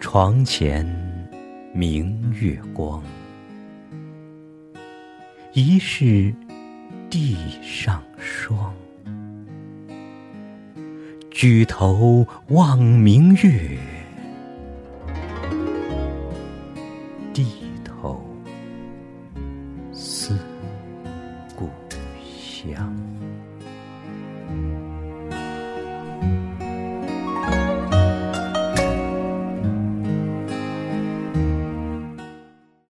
床前明月光。疑是地上霜。举头望明月低头思故乡。